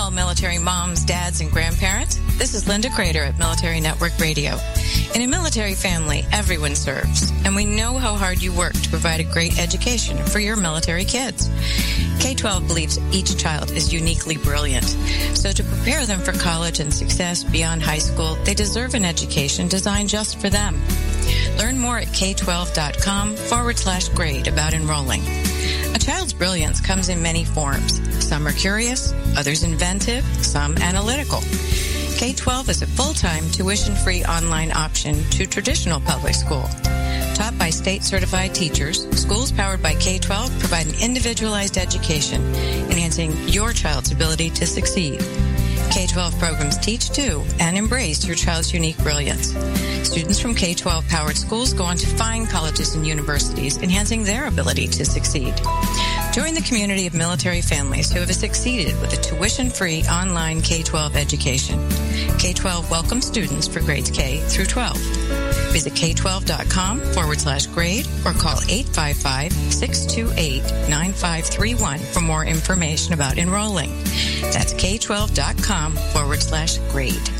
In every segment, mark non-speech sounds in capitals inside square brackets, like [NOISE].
all military moms, dads, and grandparents. This is Linda Kreter at Military Network Radio. In a military family, everyone serves, and we know how hard you work to provide a great education for your military kids. K 12 believes each child is uniquely brilliant. So, to prepare them for college and success beyond high school, they deserve an education designed just for them. Learn more at k12.com forward slash grade about enrolling. A child's brilliance comes in many forms. Some are curious, others inventive, some analytical. K 12 is a full time, tuition free online option to traditional public school. Taught by state certified teachers, schools powered by K 12 provide an individualized education, enhancing your child's ability to succeed. K 12 programs teach to and embrace your child's unique brilliance. Students from K 12 powered schools go on to fine colleges and universities, enhancing their ability to succeed. Join the community of military families who have succeeded with a tuition free online K 12 education. K 12 welcomes students for grades K through 12. Visit k12.com forward slash grade or call 855 628 9531 for more information about enrolling. That's k12.com forward slash grade.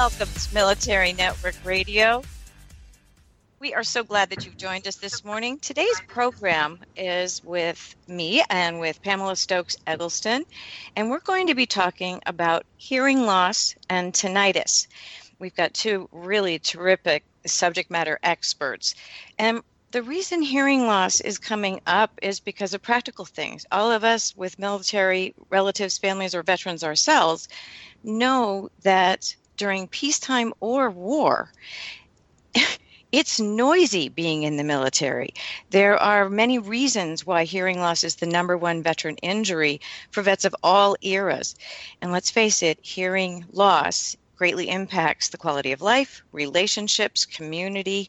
Welcome to Military Network Radio. We are so glad that you've joined us this morning. Today's program is with me and with Pamela Stokes Eggleston, and we're going to be talking about hearing loss and tinnitus. We've got two really terrific subject matter experts. And the reason hearing loss is coming up is because of practical things. All of us with military relatives, families, or veterans ourselves know that during peacetime or war, [LAUGHS] it's noisy being in the military. There are many reasons why hearing loss is the number one veteran injury for vets of all eras. And let's face it, hearing loss greatly impacts the quality of life, relationships, community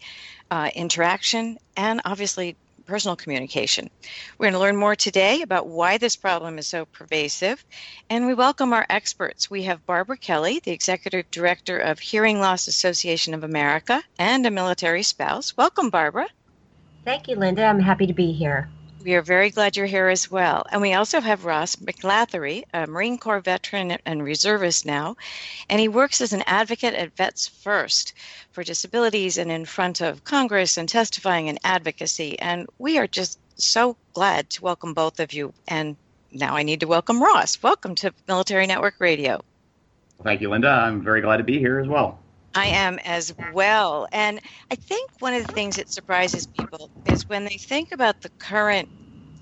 uh, interaction, and obviously personal communication. We're going to learn more today about why this problem is so pervasive, and we welcome our experts. We have Barbara Kelly, the Executive Director of Hearing Loss Association of America and a military spouse. Welcome, Barbara. Thank you, Linda. I'm happy to be here. We are very glad you're here as well. And we also have Ross Meglathery, a Marine Corps veteran and reservist now, and he works as an advocate at Vets First for disabilities and in front of Congress and testifying in advocacy. And we are just so glad to welcome both of you. And now I need to welcome Ross. Welcome to Military Network Radio. Thank you, Linda. I'm very glad to be here as well. I am as well. And I think one of the things that surprises people is when they think about the current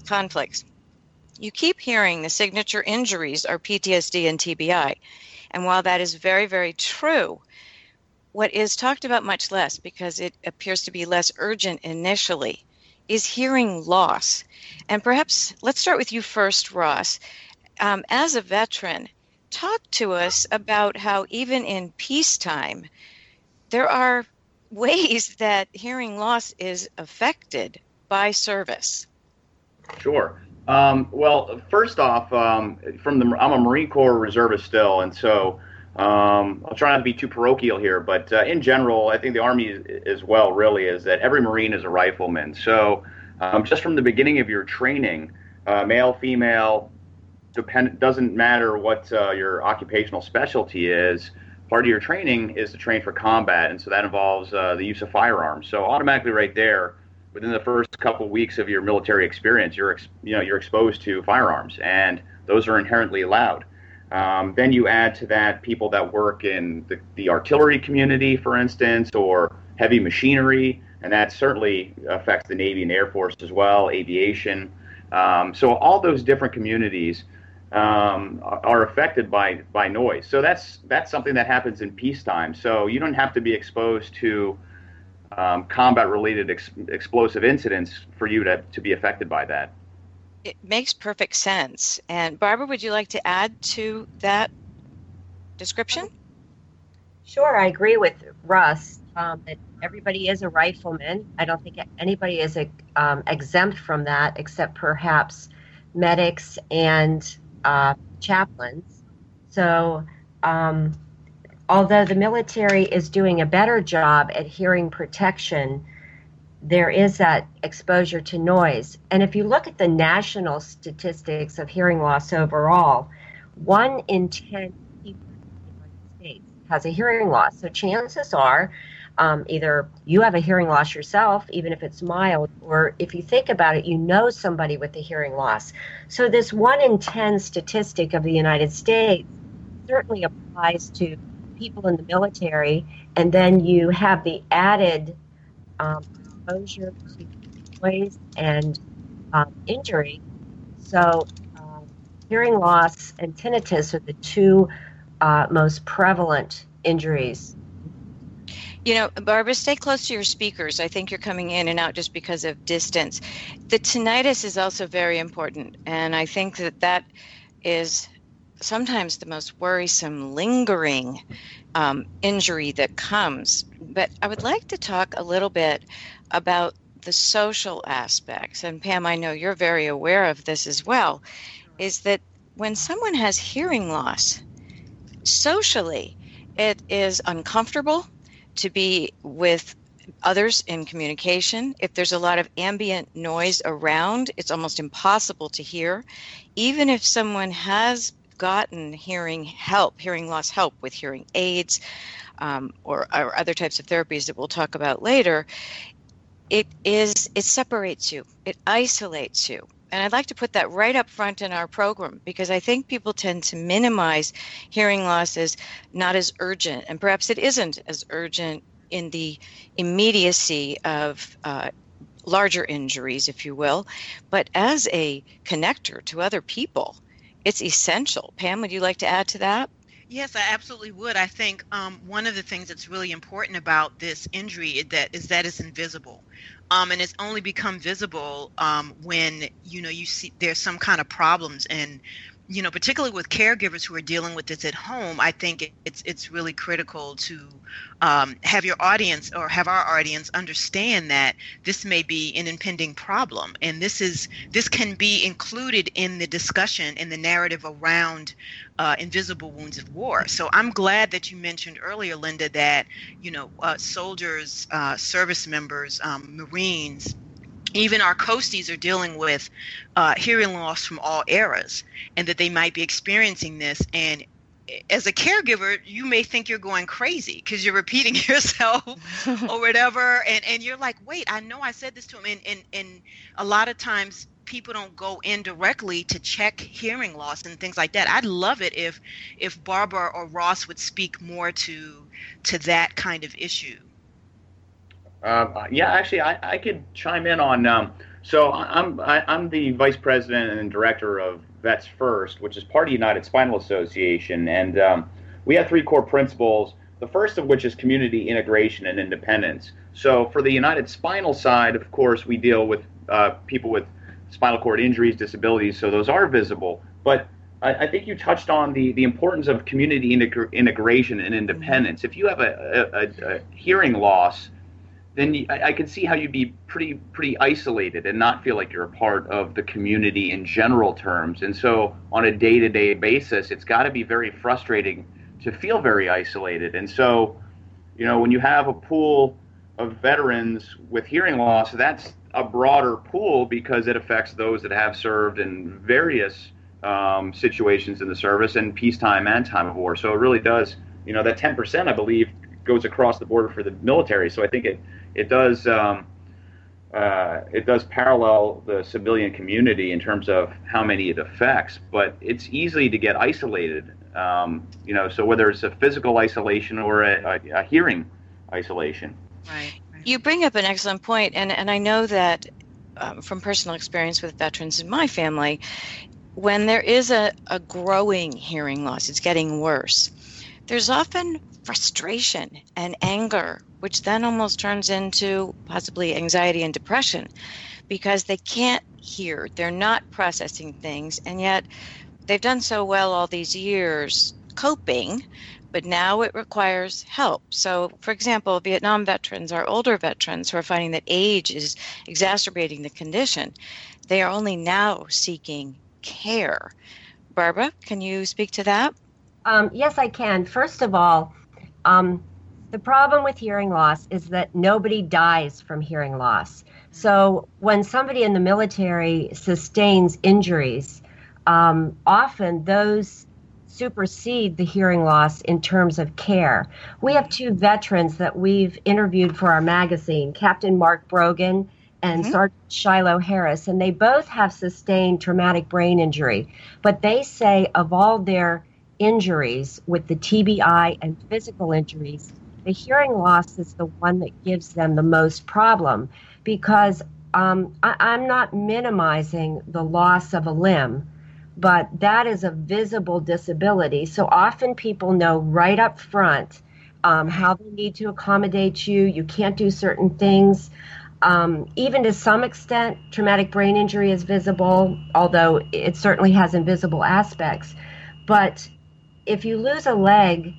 conflicts. You keep hearing the signature injuries are PTSD and TBI. And while that is very, very true, what is talked about much less because it appears to be less urgent initially is hearing loss. And perhaps let's start with you first, Ross. Um, as a veteran, talk to us about how even in peacetime, there are ways that hearing loss is affected by service. Sure. Um, well, first off, um, from the I'm a Marine Corps reservist still, and so um, I'll try not to be too parochial here, but uh, in general, I think the Army as well really is that every Marine is a rifleman. So um, just from the beginning of your training, uh, male, female, depend, doesn't matter what uh, your occupational specialty is. Part of your training is to train for combat, and so that involves uh, the use of firearms. So automatically, right there, within the first couple weeks of your military experience, you're ex- you know you're exposed to firearms, and those are inherently loud. Um, then you add to that people that work in the, the artillery community, for instance, or heavy machinery, and that certainly affects the Navy and Air Force as well, aviation. Um, so all those different communities um, are affected by by noise. So that's that's something that happens in peacetime. So you don't have to be exposed to um, combat related ex- explosive incidents for you to, to be affected by that. it makes perfect sense. And Barbara, would you like to add to that description? Sure, I agree with Russ um, that everybody is a rifleman. I don't think anybody is um, exempt from that except perhaps medics and uh, chaplains. So, um, although the military is doing a better job at hearing protection, there is that exposure to noise. And if you look at the national statistics of hearing loss overall, one in 10 people in the United States has a hearing loss. So chances are um, either you have a hearing loss yourself, even if it's mild, or if you think about it, you know somebody with a hearing loss. So this one in 10 statistic of the United States certainly applies to people in the military. And then you have the added um, exposure to noise and um, injury. So, um, hearing loss and tinnitus are the two uh, most prevalent injuries. You know, Barbara, stay close to your speakers. I think you're coming in and out just because of distance. The tinnitus is also very important, and I think that that is sometimes the most worrisome, lingering um, injury that comes. But I would like to talk a little bit about the social aspects, and Pam, I know you're very aware of this as well, is that when someone has hearing loss, socially, it is uncomfortable to be with others in communication. If there's a lot of ambient noise around, it's almost impossible to hear. Even if someone has gotten hearing help, hearing loss help with hearing aids um, or, or other types of therapies that we'll talk about later, it is it separates you, it isolates you. And I'd like to put that right up front in our program because I think people tend to minimize hearing loss as not as urgent, and perhaps it isn't as urgent in the immediacy of uh, larger injuries, if you will. But as a connector to other people, it's essential. Pam, would you like to add to that? Yes, I absolutely would. I think um, one of the things that's really important about this injury is that is that it's invisible, um, and it's only become visible um, when you know you see there's some kind of problems and you know, particularly with caregivers who are dealing with this at home, I think it's it's really critical to um, have your audience or have our audience understand that this may be an impending problem, and this is this can be included in the discussion in the narrative around uh, invisible wounds of war. So I'm glad that you mentioned earlier, Linda, that you know uh, soldiers, uh, service members, um, Marines even our coasties are dealing with uh, hearing loss from all eras and that they might be experiencing this. And as a caregiver you may think you're going crazy because you're repeating [LAUGHS] yourself [LAUGHS] or whatever. And, and you're like wait i know i said this to him. And, and, and a lot of times people don't go in directly to check hearing loss and things like that. I'd love it if if barbara or ross would speak more to to that kind of issue um, yeah, actually, I, I could chime in on. Um, so I'm I, am i am the vice president and director of Vets First, which is part of United Spinal Association, and um, we have three core principles. The first of which is community integration and independence. So for the United Spinal side, of course, we deal with uh, people with spinal cord injuries, disabilities, so those are visible. But I, I think you touched on the, the importance of community integ- integration and independence. If you have a, a, a hearing loss, then I, I can see how you'd be pretty pretty isolated and not feel like you're a part of the community in general terms. And so, on a day to day basis, it's got to be very frustrating to feel very isolated. And so, you know, when you have a pool of veterans with hearing loss, that's a broader pool because it affects those that have served in various um, situations in the service and peacetime and time of war. So it really does, you know, that 10%, I believe, goes across the border for the military. So I think it it does um, uh, it does parallel the civilian community in terms of how many it affects, but it's easy to get isolated. Um, you know, so whether it's a physical isolation or a, a, a hearing isolation. Right. You bring up an excellent point, and and I know that um, from personal experience with veterans in my family, when there is a, a growing hearing loss, it's getting worse. There's often frustration and anger, which then almost turns into possibly anxiety and depression because they can't hear. They're not processing things, and yet they've done so well all these years coping, but now it requires help. So, for example, Vietnam veterans, are older veterans who are finding that age is exacerbating the condition, they are only now seeking care. Barbara, can you speak to that? Um, yes, I can. First of all, um, the problem with hearing loss is that nobody dies from hearing loss. So when somebody in the military sustains injuries, um, often those supersede the hearing loss in terms of care. We have two veterans that we've interviewed for our magazine, Captain Mark Brogan and mm-hmm. Sergeant Shiloh Harris, and they both have sustained traumatic brain injury. But they say of all their injuries with the TBI and physical injuries, the hearing loss is the one that gives them the most problem because um, I, I'm not minimizing the loss of a limb, but that is a visible disability. So often people know right up front um, how they need to accommodate you. You can't do certain things. Um, even to some extent, traumatic brain injury is visible, although it certainly has invisible aspects. But if you lose a leg,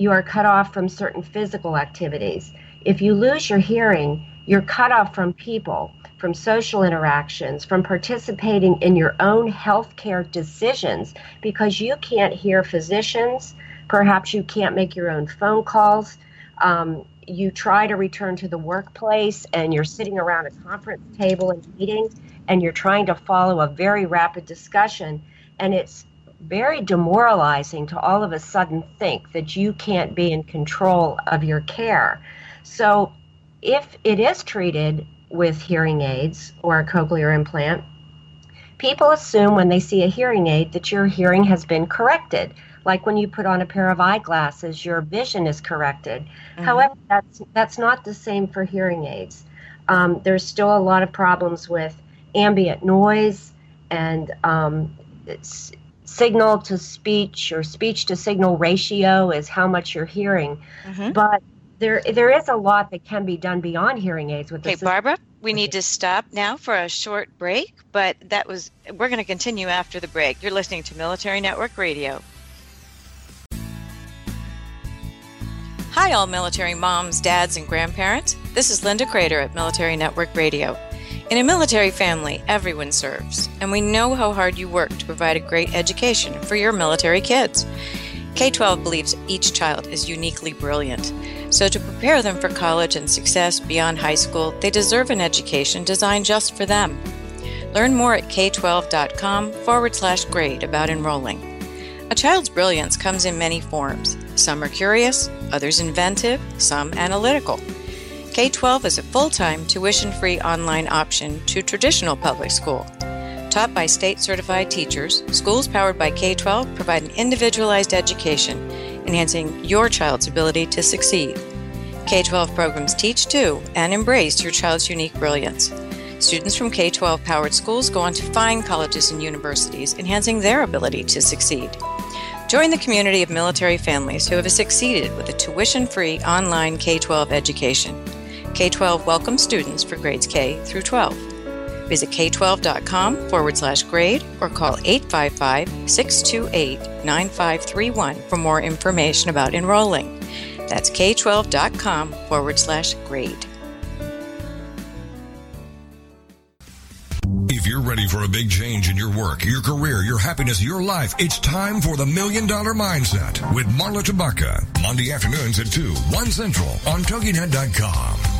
you are cut off from certain physical activities. If you lose your hearing, you're cut off from people, from social interactions, from participating in your own healthcare decisions because you can't hear physicians. Perhaps you can't make your own phone calls. Um, you try to return to the workplace and you're sitting around a conference table and meeting and you're trying to follow a very rapid discussion and it's very demoralizing to all of a sudden think that you can't be in control of your care. So, if it is treated with hearing aids or a cochlear implant, people assume when they see a hearing aid that your hearing has been corrected. Like when you put on a pair of eyeglasses, your vision is corrected. Mm-hmm. However, that's that's not the same for hearing aids. Um, there's still a lot of problems with ambient noise and um, signal to speech or speech to signal ratio is how much you're hearing. Mm-hmm. But there there is a lot that can be done beyond hearing aids with okay barbara we need to stop now for a short break but that was we're going to continue after the break. You're listening to military network radio. Hi all military moms dads and grandparents. This is linda Kreter at military network radio in a military family, everyone serves, and we know how hard you work to provide a great education for your military kids. K 12 believes each child is uniquely brilliant, so to prepare them for college and success beyond high school, they deserve an education designed just for them. Learn more at k12.com forward slash grade about enrolling. A child's brilliance comes in many forms. Some are curious, others inventive, some analytical. K 12 is a full time, tuition free online option to traditional public school. Taught by state certified teachers, schools powered by K 12 provide an individualized education, enhancing your child's ability to succeed. K 12 programs teach to and embrace your child's unique brilliance. Students from K 12 powered schools go on to fine colleges and universities, enhancing their ability to succeed. Join the community of military families who have succeeded with a tuition free online K 12 education. K 12 welcomes students for grades K through 12. Visit k12.com forward slash grade or call 855 628 9531 for more information about enrolling. That's k12.com forward slash grade. If you're ready for a big change in your work, your career, your happiness, your life, it's time for the Million Dollar Mindset with Marla Tabaka. Monday afternoons at 2, 1 Central on TogiNet.com.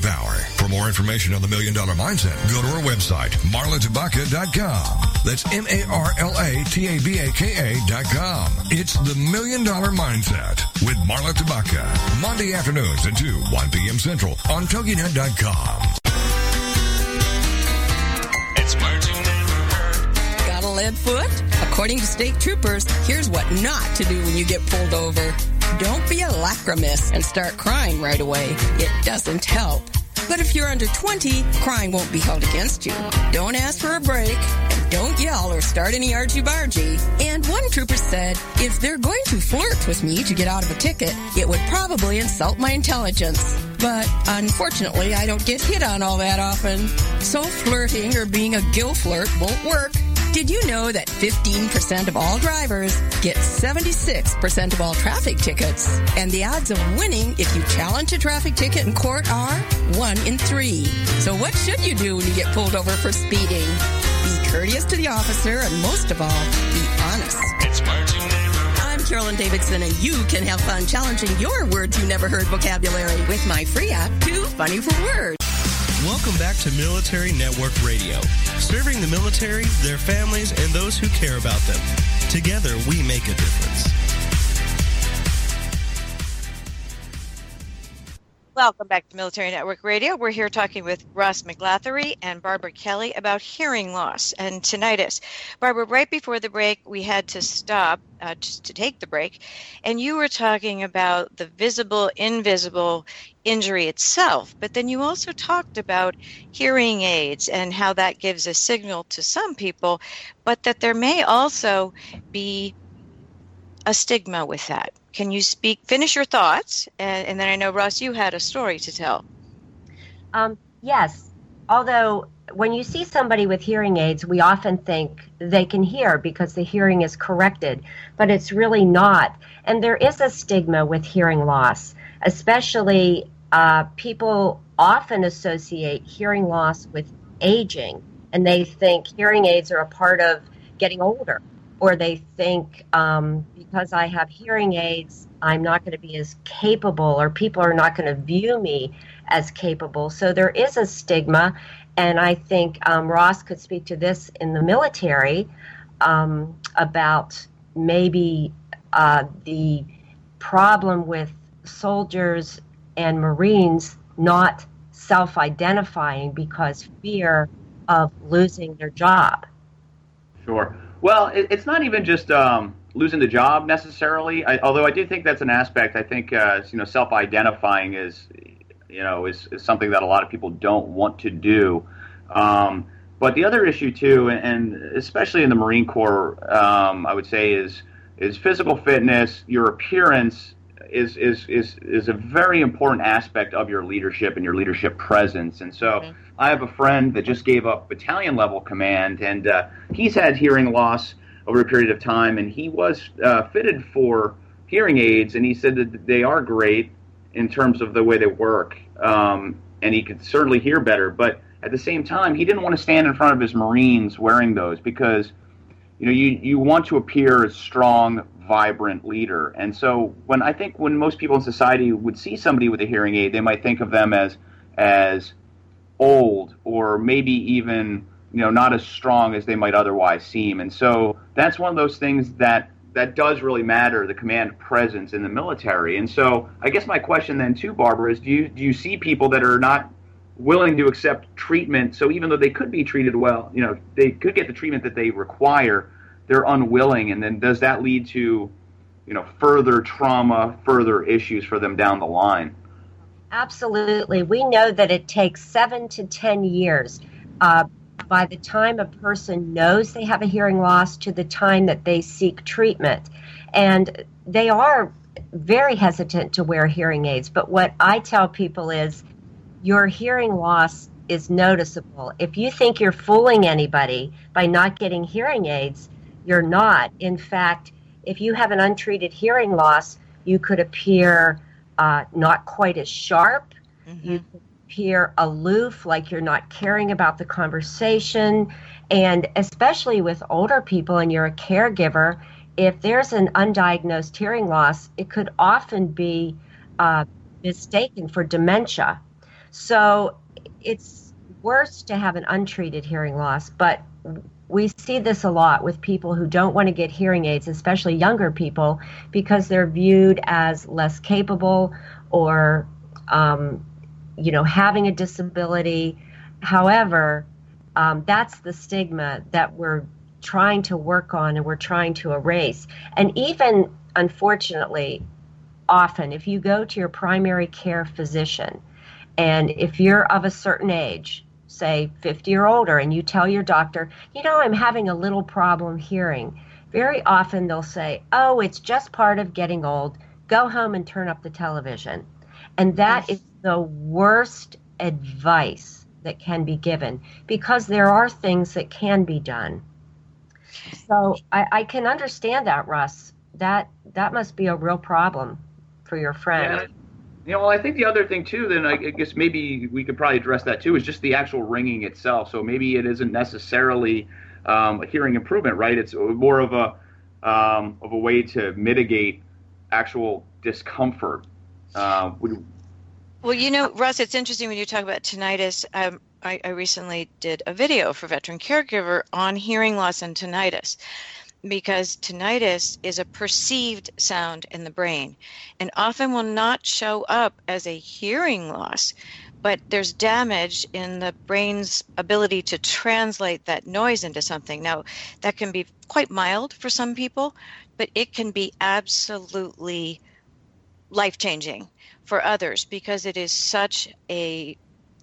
power. For more information on the Million Dollar Mindset, go to our website, marlatabaka.com. That's M-A-R-L-A-T-A-B-A-K-A dot com. It's the Million Dollar Mindset with Marla Tabaka. Monday afternoons at 2, 1 p.m. Central on TogiNet.com. It's marching Got a lead foot? According to state troopers, here's what not to do when you get pulled over. Don't be a lachrymous and start crying right away. It doesn't help. But if you're under 20, crying won't be held against you. Don't ask for a break, and don't yell or start any argy-bargy. And one trooper said, if they're going to flirt with me to get out of a ticket, it would probably insult my intelligence. But unfortunately, I don't get hit on all that often. So flirting or being a gill flirt won't work. Did you know that 15% of all drivers get 76% of all traffic tickets? And the odds of winning if you challenge a traffic ticket in court are 1 in 3. So what should you do when you get pulled over for speeding? Be courteous to the officer and most of all, be honest. It's Marking Neighbor. I'm Carolyn Davidson and you can have fun challenging your words you never heard vocabulary with my free app, Too Funny for Words. Welcome back to Military Network Radio, serving the military, their families, and those who care about them. Together, we make a difference. Welcome back to Military Network Radio. We're here talking with Ross Meglathery and Barbara Kelly about hearing loss and tinnitus. Barbara, right before the break, we had to stop uh, just to take the break, and you were talking about the visible, invisible injury itself, but then you also talked about hearing aids and how that gives a signal to some people, but that there may also be a stigma with that. Can you speak, finish your thoughts, and, and then I know, Ross, you had a story to tell. Um, yes, although when you see somebody with hearing aids, we often think they can hear because the hearing is corrected, but it's really not. And there is a stigma with hearing loss, especially uh, people often associate hearing loss with aging, and they think hearing aids are a part of getting older or they think um, because I have hearing aids, I'm not going to be as capable, or people are not going to view me as capable. So there is a stigma, and I think um, Ross could speak to this in the military um, about maybe uh, the problem with soldiers and Marines not self identifying because fear of losing their job. Sure. Well, it, it's not even just um, losing the job necessarily. I, although I do think that's an aspect. I think uh, you know self-identifying is you know is, is something that a lot of people don't want to do. Um, but the other issue too, and especially in the Marine Corps, um, I would say is is physical fitness, your appearance is is is is a very important aspect of your leadership and your leadership presence. And so. I have a friend that just gave up battalion level command, and uh, he's had hearing loss over a period of time, and he was uh, fitted for hearing aids, and he said that they are great in terms of the way they work, um, and he could certainly hear better. But at the same time, he didn't want to stand in front of his Marines wearing those because you know you, you want to appear as strong vibrant leader. And so when I think when most people in society would see somebody with a hearing aid, they might think of them as as old or maybe even you know not as strong as they might otherwise seem. And so that's one of those things that that does really matter the command presence in the military. And so I guess my question then too, Barbara, is do you do you see people that are not willing to accept treatment? So even though they could be treated well, you know, they could get the treatment that they require they're unwilling, and then does that lead to, you know, further trauma, further issues for them down the line? Absolutely. We know that it takes seven to 10 years uh, by the time a person knows they have a hearing loss to the time that they seek treatment. And they are very hesitant to wear hearing aids. But what I tell people is your hearing loss is noticeable. If you think you're fooling anybody by not getting hearing aids, you're not. In fact, if you have an untreated hearing loss, you could appear uh, not quite as sharp. Mm-hmm. You could appear aloof, like you're not caring about the conversation. And especially with older people and you're a caregiver, if there's an undiagnosed hearing loss, it could often be uh, mistaken for dementia. So it's worse to have an untreated hearing loss, but we see this a lot with people who don't want to get hearing aids, especially younger people, because they're viewed as less capable or, um, you know, having a disability. However, um, that's the stigma that we're trying to work on and we're trying to erase. And even unfortunately, often if you go to your primary care physician and if you're of a certain age, say 50 or older, and you tell your doctor, you know, I'm having a little problem hearing, very often they'll say, oh, it's just part of getting old. Go home and turn up the television. And that is the worst advice that can be given because there are things that can be done. So I, I can understand that, Russ. That that must be a real problem for your friend. Yeah. You know, well, I think the other thing too, then I guess maybe we could probably address that too, is just the actual ringing itself. So maybe it isn't necessarily um, a hearing improvement, right? It's more of a um, of a way to mitigate actual discomfort. Uh, well, you know, Russ, it's interesting when you talk about tinnitus. Um, I, I recently did a video for Veteran Caregiver on hearing loss and tinnitus because tinnitus is a perceived sound in the brain and often will not show up as a hearing loss but there's damage in the brain's ability to translate that noise into something. Now that can be quite mild for some people but it can be absolutely life changing for others because it is such a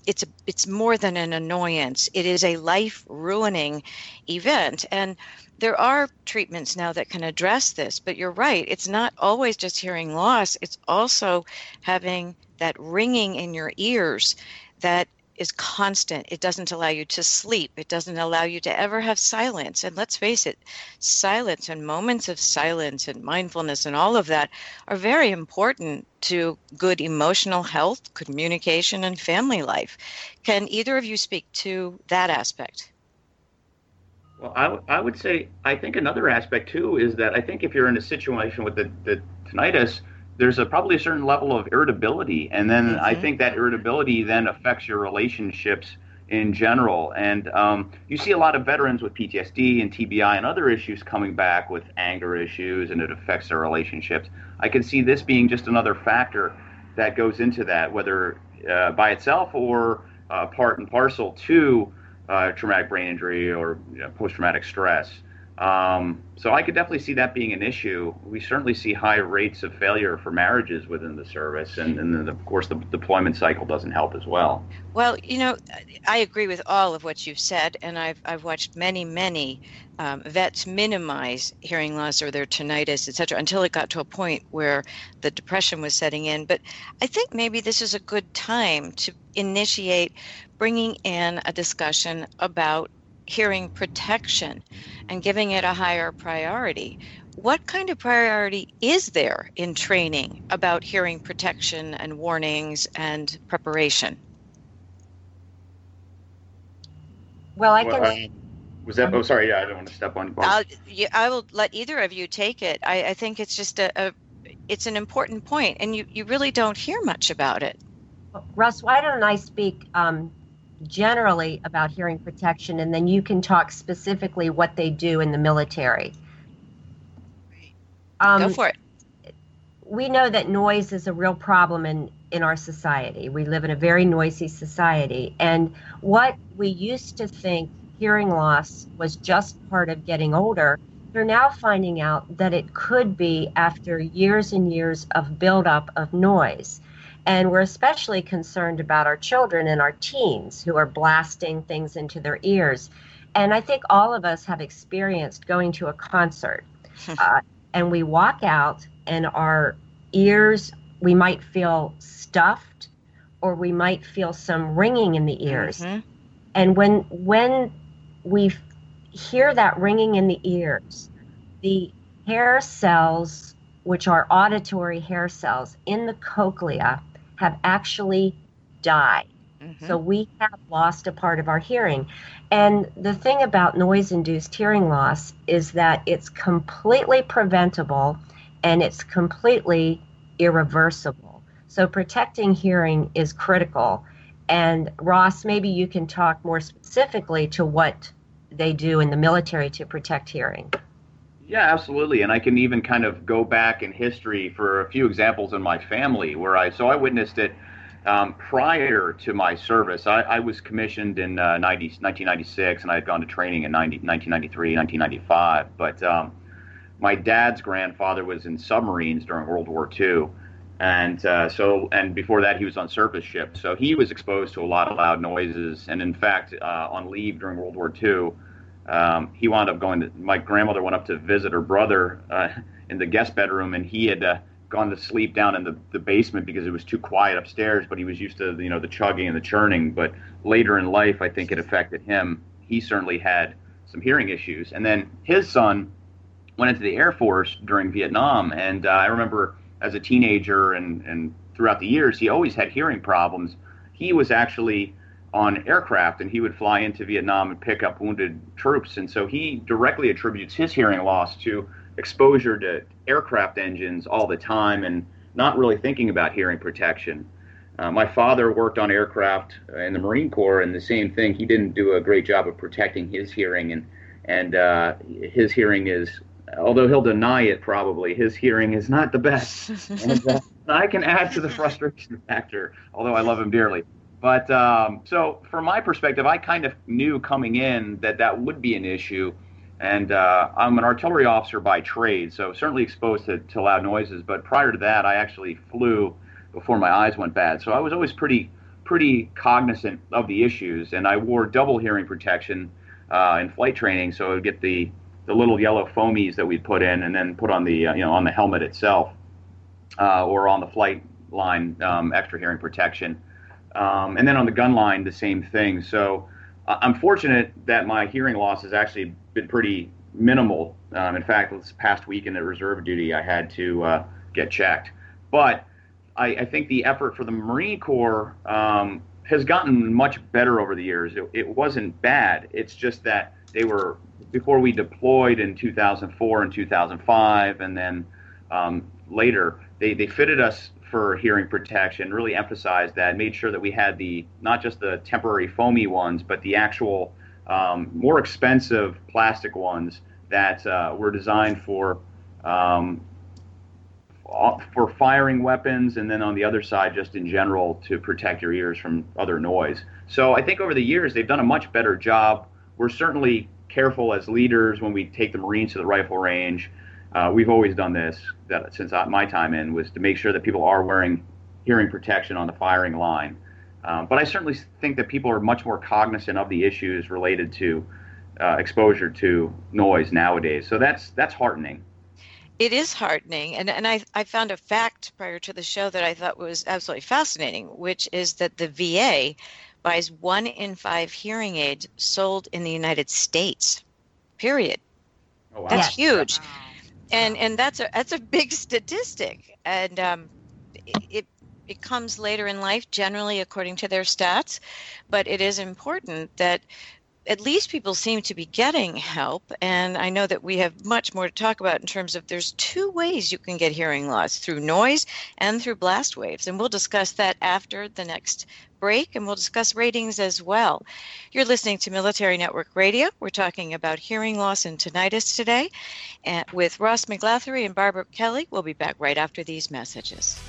it's a, it's more than an annoyance. It is a life ruining event. And there are treatments now that can address this, but you're right. It's not always just hearing loss, it's also having that ringing in your ears that is constant. It doesn't allow you to sleep. It doesn't allow you to ever have silence. And let's face it, silence and moments of silence and mindfulness and all of that are very important to good emotional health, communication, and family life. Can either of you speak to that aspect? Well, I, w- I would say I think another aspect too is that I think if you're in a situation with the, the tinnitus, there's a probably a certain level of irritability, and then mm-hmm. I think that irritability then affects your relationships in general. And um, you see a lot of veterans with PTSD and TBI and other issues coming back with anger issues, and it affects their relationships. I can see this being just another factor that goes into that, whether uh, by itself or uh, part and parcel to uh, traumatic brain injury or you know, post-traumatic stress. Um, so I could definitely see that being an issue. We certainly see high rates of failure for marriages within the service, and, and then of course the deployment cycle doesn't help as well. Well, you know, I agree with all of what you've said, and I've I've watched many many um, vets minimize hearing loss or their tinnitus, etc., until it got to a point where the depression was setting in. But I think maybe this is a good time to initiate bringing in a discussion about hearing protection and giving it a higher priority. What kind of priority is there in training about hearing protection and warnings and preparation? Well, I can. Well, was that? Oh, sorry. Yeah, I don't want to step on. I'll, I will let either of you take it. I, I think it's just a, a, it's an important point, and you, you really don't hear much about it. Russ, why don't I speak um, generally about hearing protection, and then you can talk specifically what they do in the military. Um, Go for it. We know that noise is a real problem in, in our society. We live in a very noisy society. And what we used to think hearing loss was just part of getting older, they're now finding out that it could be after years and years of buildup of noise. And we're especially concerned about our children and our teens who are blasting things into their ears. And I think all of us have experienced going to a concert uh, and we walk out and our ears, we might feel stuffed or we might feel some ringing in the ears. Mm-hmm. And when, when we hear that ringing in the ears, the hair cells, which are auditory hair cells in the cochlea, have actually died. Mm-hmm. So we have lost a part of our hearing. And the thing about noise induced hearing loss is that it's completely preventable and it's completely irreversible. So protecting hearing is critical. And Ross, maybe you can talk more specifically to what they do in the military to protect hearing. Yeah, absolutely. And I can even kind of go back in history for a few examples in my family where I so I witnessed it um, prior to my service, I, I was commissioned in uh, 90, 1996, and I had gone to training in 90, 1993, 1995. But um, my dad's grandfather was in submarines during World War II, and uh, so and before that he was on surface ships. So he was exposed to a lot of loud noises. And in fact, uh, on leave during World War II, um, he wound up going to. My grandmother went up to visit her brother uh, in the guest bedroom, and he had uh, gone to sleep down in the, the basement because it was too quiet upstairs. But he was used to you know the chugging and the churning. But later in life, I think it affected him. He certainly had some hearing issues, and then his son went into the Air Force during Vietnam, and uh, I remember as a teenager and and throughout the years, he always had hearing problems. He was actually on aircraft and he would fly into Vietnam and pick up wounded troops. And so he directly attributes his hearing loss to exposure to aircraft engines all the time and not really thinking about hearing protection. Uh, my father worked on aircraft in the Marine Corps, and the same thing. He didn't do a great job of protecting his hearing, and and uh, his hearing is, although he'll deny it, probably his hearing is not the best. [LAUGHS] and uh, I can add to the frustration factor, although I love him dearly. But um, so, from my perspective, I kind of knew coming in that that would be an issue. And uh, I'm an artillery officer by trade, so certainly exposed to, to loud noises. But prior to that, I actually flew before my eyes went bad. So I was always pretty pretty cognizant of the issues, and I wore double hearing protection uh, in flight training, so I would get the the little yellow foamies that we'd put in, and then put on the uh, you know on the helmet itself, uh, or on the flight line um, extra hearing protection. Um, and then on the gun line, the same thing. So uh, I'm fortunate that my hearing loss has actually been pretty minimal. Um, in fact, this past week in the reserve duty, I had to uh, get checked. But I, I, think the effort for the Marine Corps um, has gotten much better over the years. It, it, wasn't bad. It's just that they were before we deployed in 2004 and 2005, and then um, later they, they fitted us for hearing protection, really emphasized that, made sure that we had the not just the temporary foamy ones, but the actual um, more expensive plastic ones that uh, were designed for um, for firing weapons, and then on the other side, just in general, to protect your ears from other noise. So I think over the years they've done a much better job. We're certainly careful as leaders when we take the Marines to the rifle range uh, we've always done this that since my time in was to make sure that people are wearing hearing protection on the firing line. Um, but I certainly think that people are much more cognizant of the issues related to uh, exposure to noise nowadays. So that's that's heartening. It is heartening, and and I I found a fact prior to the show that I thought was absolutely fascinating, which is that the VA buys one in five hearing aids sold in the United States. Period. Oh, wow. That's huge. And and that's a that's a big [LAUGHS] statistic. And um, it it comes later in life generally according to their stats. But it is important that at least people seem to be getting help. And i know that we have much more to talk about in terms of there's two ways you can get hearing loss through noise and through blast waves. And we'll discuss that after the next break and we'll discuss ratings as well. You're listening to Military Network Radio. We're talking about hearing loss and tinnitus today and with Ross Meglathery and Barbara Kelly. We'll be back right after these messages.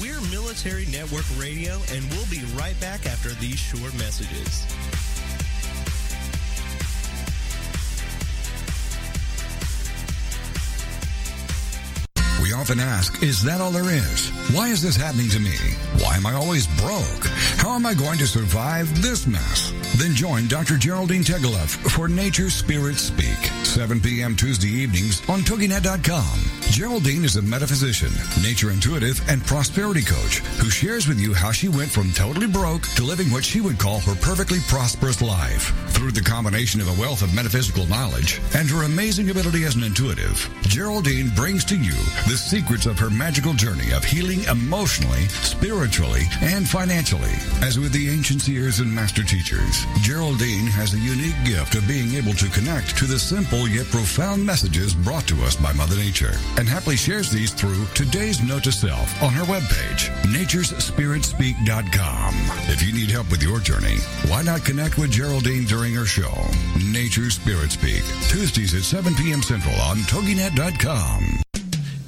We're Military Network Radio, and we'll be right back after these short messages. We often ask, is that all there is? Why is this happening to me? Why am I always broke? How am I going to survive this mess? Then join Dr. Geraldine Tegeloff for Nature Spirit Speak, 7 p.m. Tuesday evenings on TogiNet.com. Geraldine is a metaphysician, nature intuitive, and prosperity coach who shares with you how she went from totally broke to living what she would call her perfectly prosperous life. Through the combination of a wealth of metaphysical knowledge and her amazing ability as an intuitive, Geraldine brings to you the secrets of her magical journey of healing emotionally, spiritually, and financially. As with the ancient seers and master teachers, Geraldine has a unique gift of being able to connect to the simple yet profound messages brought to us by Mother Nature and happily shares these through today's note to self on her webpage, naturespiritspeak.com. If you need help with your journey, why not connect with Geraldine during her show, Nature Spirit Speak, Tuesdays at 7 p.m. Central on TogiNet.com.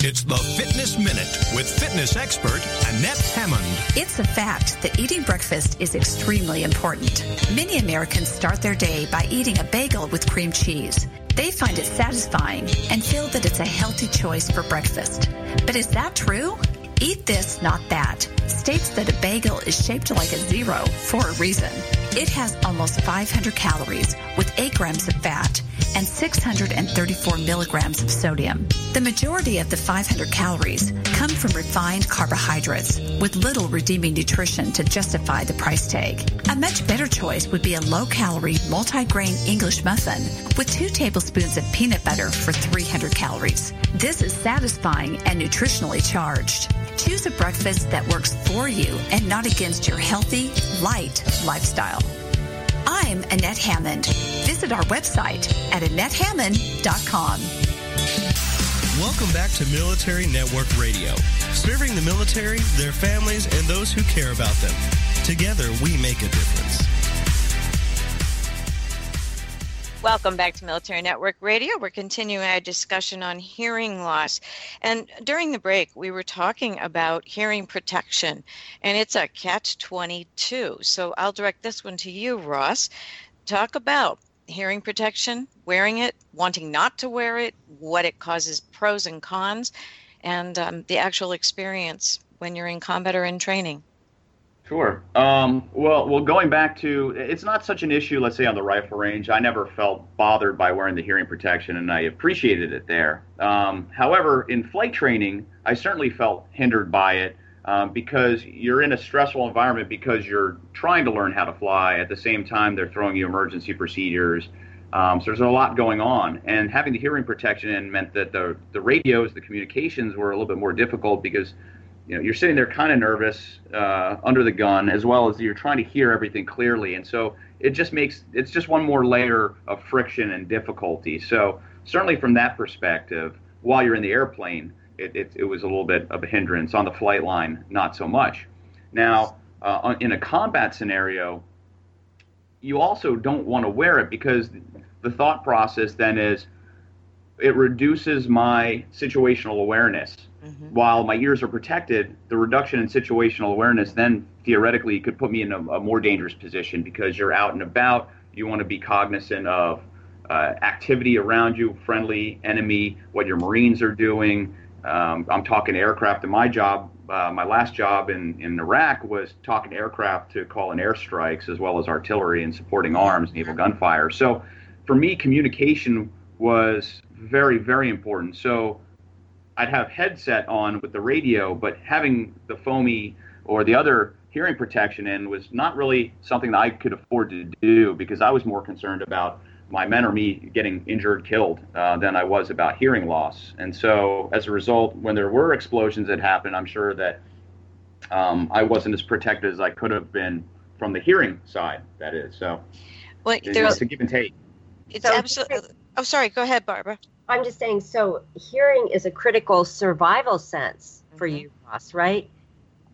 It's the Fitness Minute with fitness expert Annette Hammond. It's a fact that eating breakfast is extremely important. Many Americans start their day by eating a bagel with cream cheese. They find it satisfying and feel that it's a healthy choice for breakfast. But is that true? Eat This, Not That states that a bagel is shaped like a zero for a reason. It has almost 500 calories with 8 grams of fat and 634 milligrams of sodium. The majority of the 500 calories come from refined carbohydrates with little redeeming nutrition to justify the price tag. A much better choice would be a low calorie multi grain English muffin with 2 tablespoons of peanut butter for 300 calories. This is satisfying and nutritionally charged. Choose a breakfast that works for you and not against your healthy, light lifestyle. I'm Annette Hammond. Visit our website at AnnetteHammond.com. Welcome back to Military Network Radio, serving the military, their families, and those who care about them. Together, we make a difference. Welcome back to Military Network Radio. We're continuing our discussion on hearing loss. And during the break, we were talking about hearing protection, and it's a catch 22. So I'll direct this one to you, Ross. Talk about hearing protection, wearing it, wanting not to wear it, what it causes, pros and cons, and um, the actual experience when you're in combat or in training. Sure. Um, well, well, going back to it's not such an issue. Let's say on the rifle range, I never felt bothered by wearing the hearing protection, and I appreciated it there. Um, however, in flight training, I certainly felt hindered by it um, because you're in a stressful environment because you're trying to learn how to fly. At the same time, they're throwing you emergency procedures. Um, so there's a lot going on, and having the hearing protection in meant that the the radios, the communications were a little bit more difficult because you know, you're sitting there kind of nervous uh, under the gun, as well as you're trying to hear everything clearly, and so it just makes it's just one more layer of friction and difficulty. So certainly from that perspective, while you're in the airplane, it, it, it was a little bit of a hindrance. On the flight line, not so much. Now, uh, in a combat scenario, you also don't want to wear it because the thought process then is it reduces my situational awareness Mm-hmm. While my ears are protected, the reduction in situational awareness then theoretically could put me in a, a more dangerous position because you're out and about. You want to be cognizant of uh, activity around you, friendly, enemy, what your Marines are doing. Um, I'm talking aircraft. And my job, uh, my last job in, in Iraq was talking aircraft to call in airstrikes as well as artillery and supporting arms, naval gunfire. So for me, communication was very, very important. So I'd have headset on with the radio, but having the foamy or the other hearing protection in was not really something that I could afford to do because I was more concerned about my men or me getting injured, killed, uh, than I was about hearing loss. And so, as a result, when there were explosions that happened, I'm sure that um, I wasn't as protected as I could have been from the hearing side. That is so. Well, there's a give and take. It's so, absolutely. Oh, sorry. Go ahead, Barbara. I'm just saying, so hearing is a critical survival sense for mm-hmm. you, Ross, right?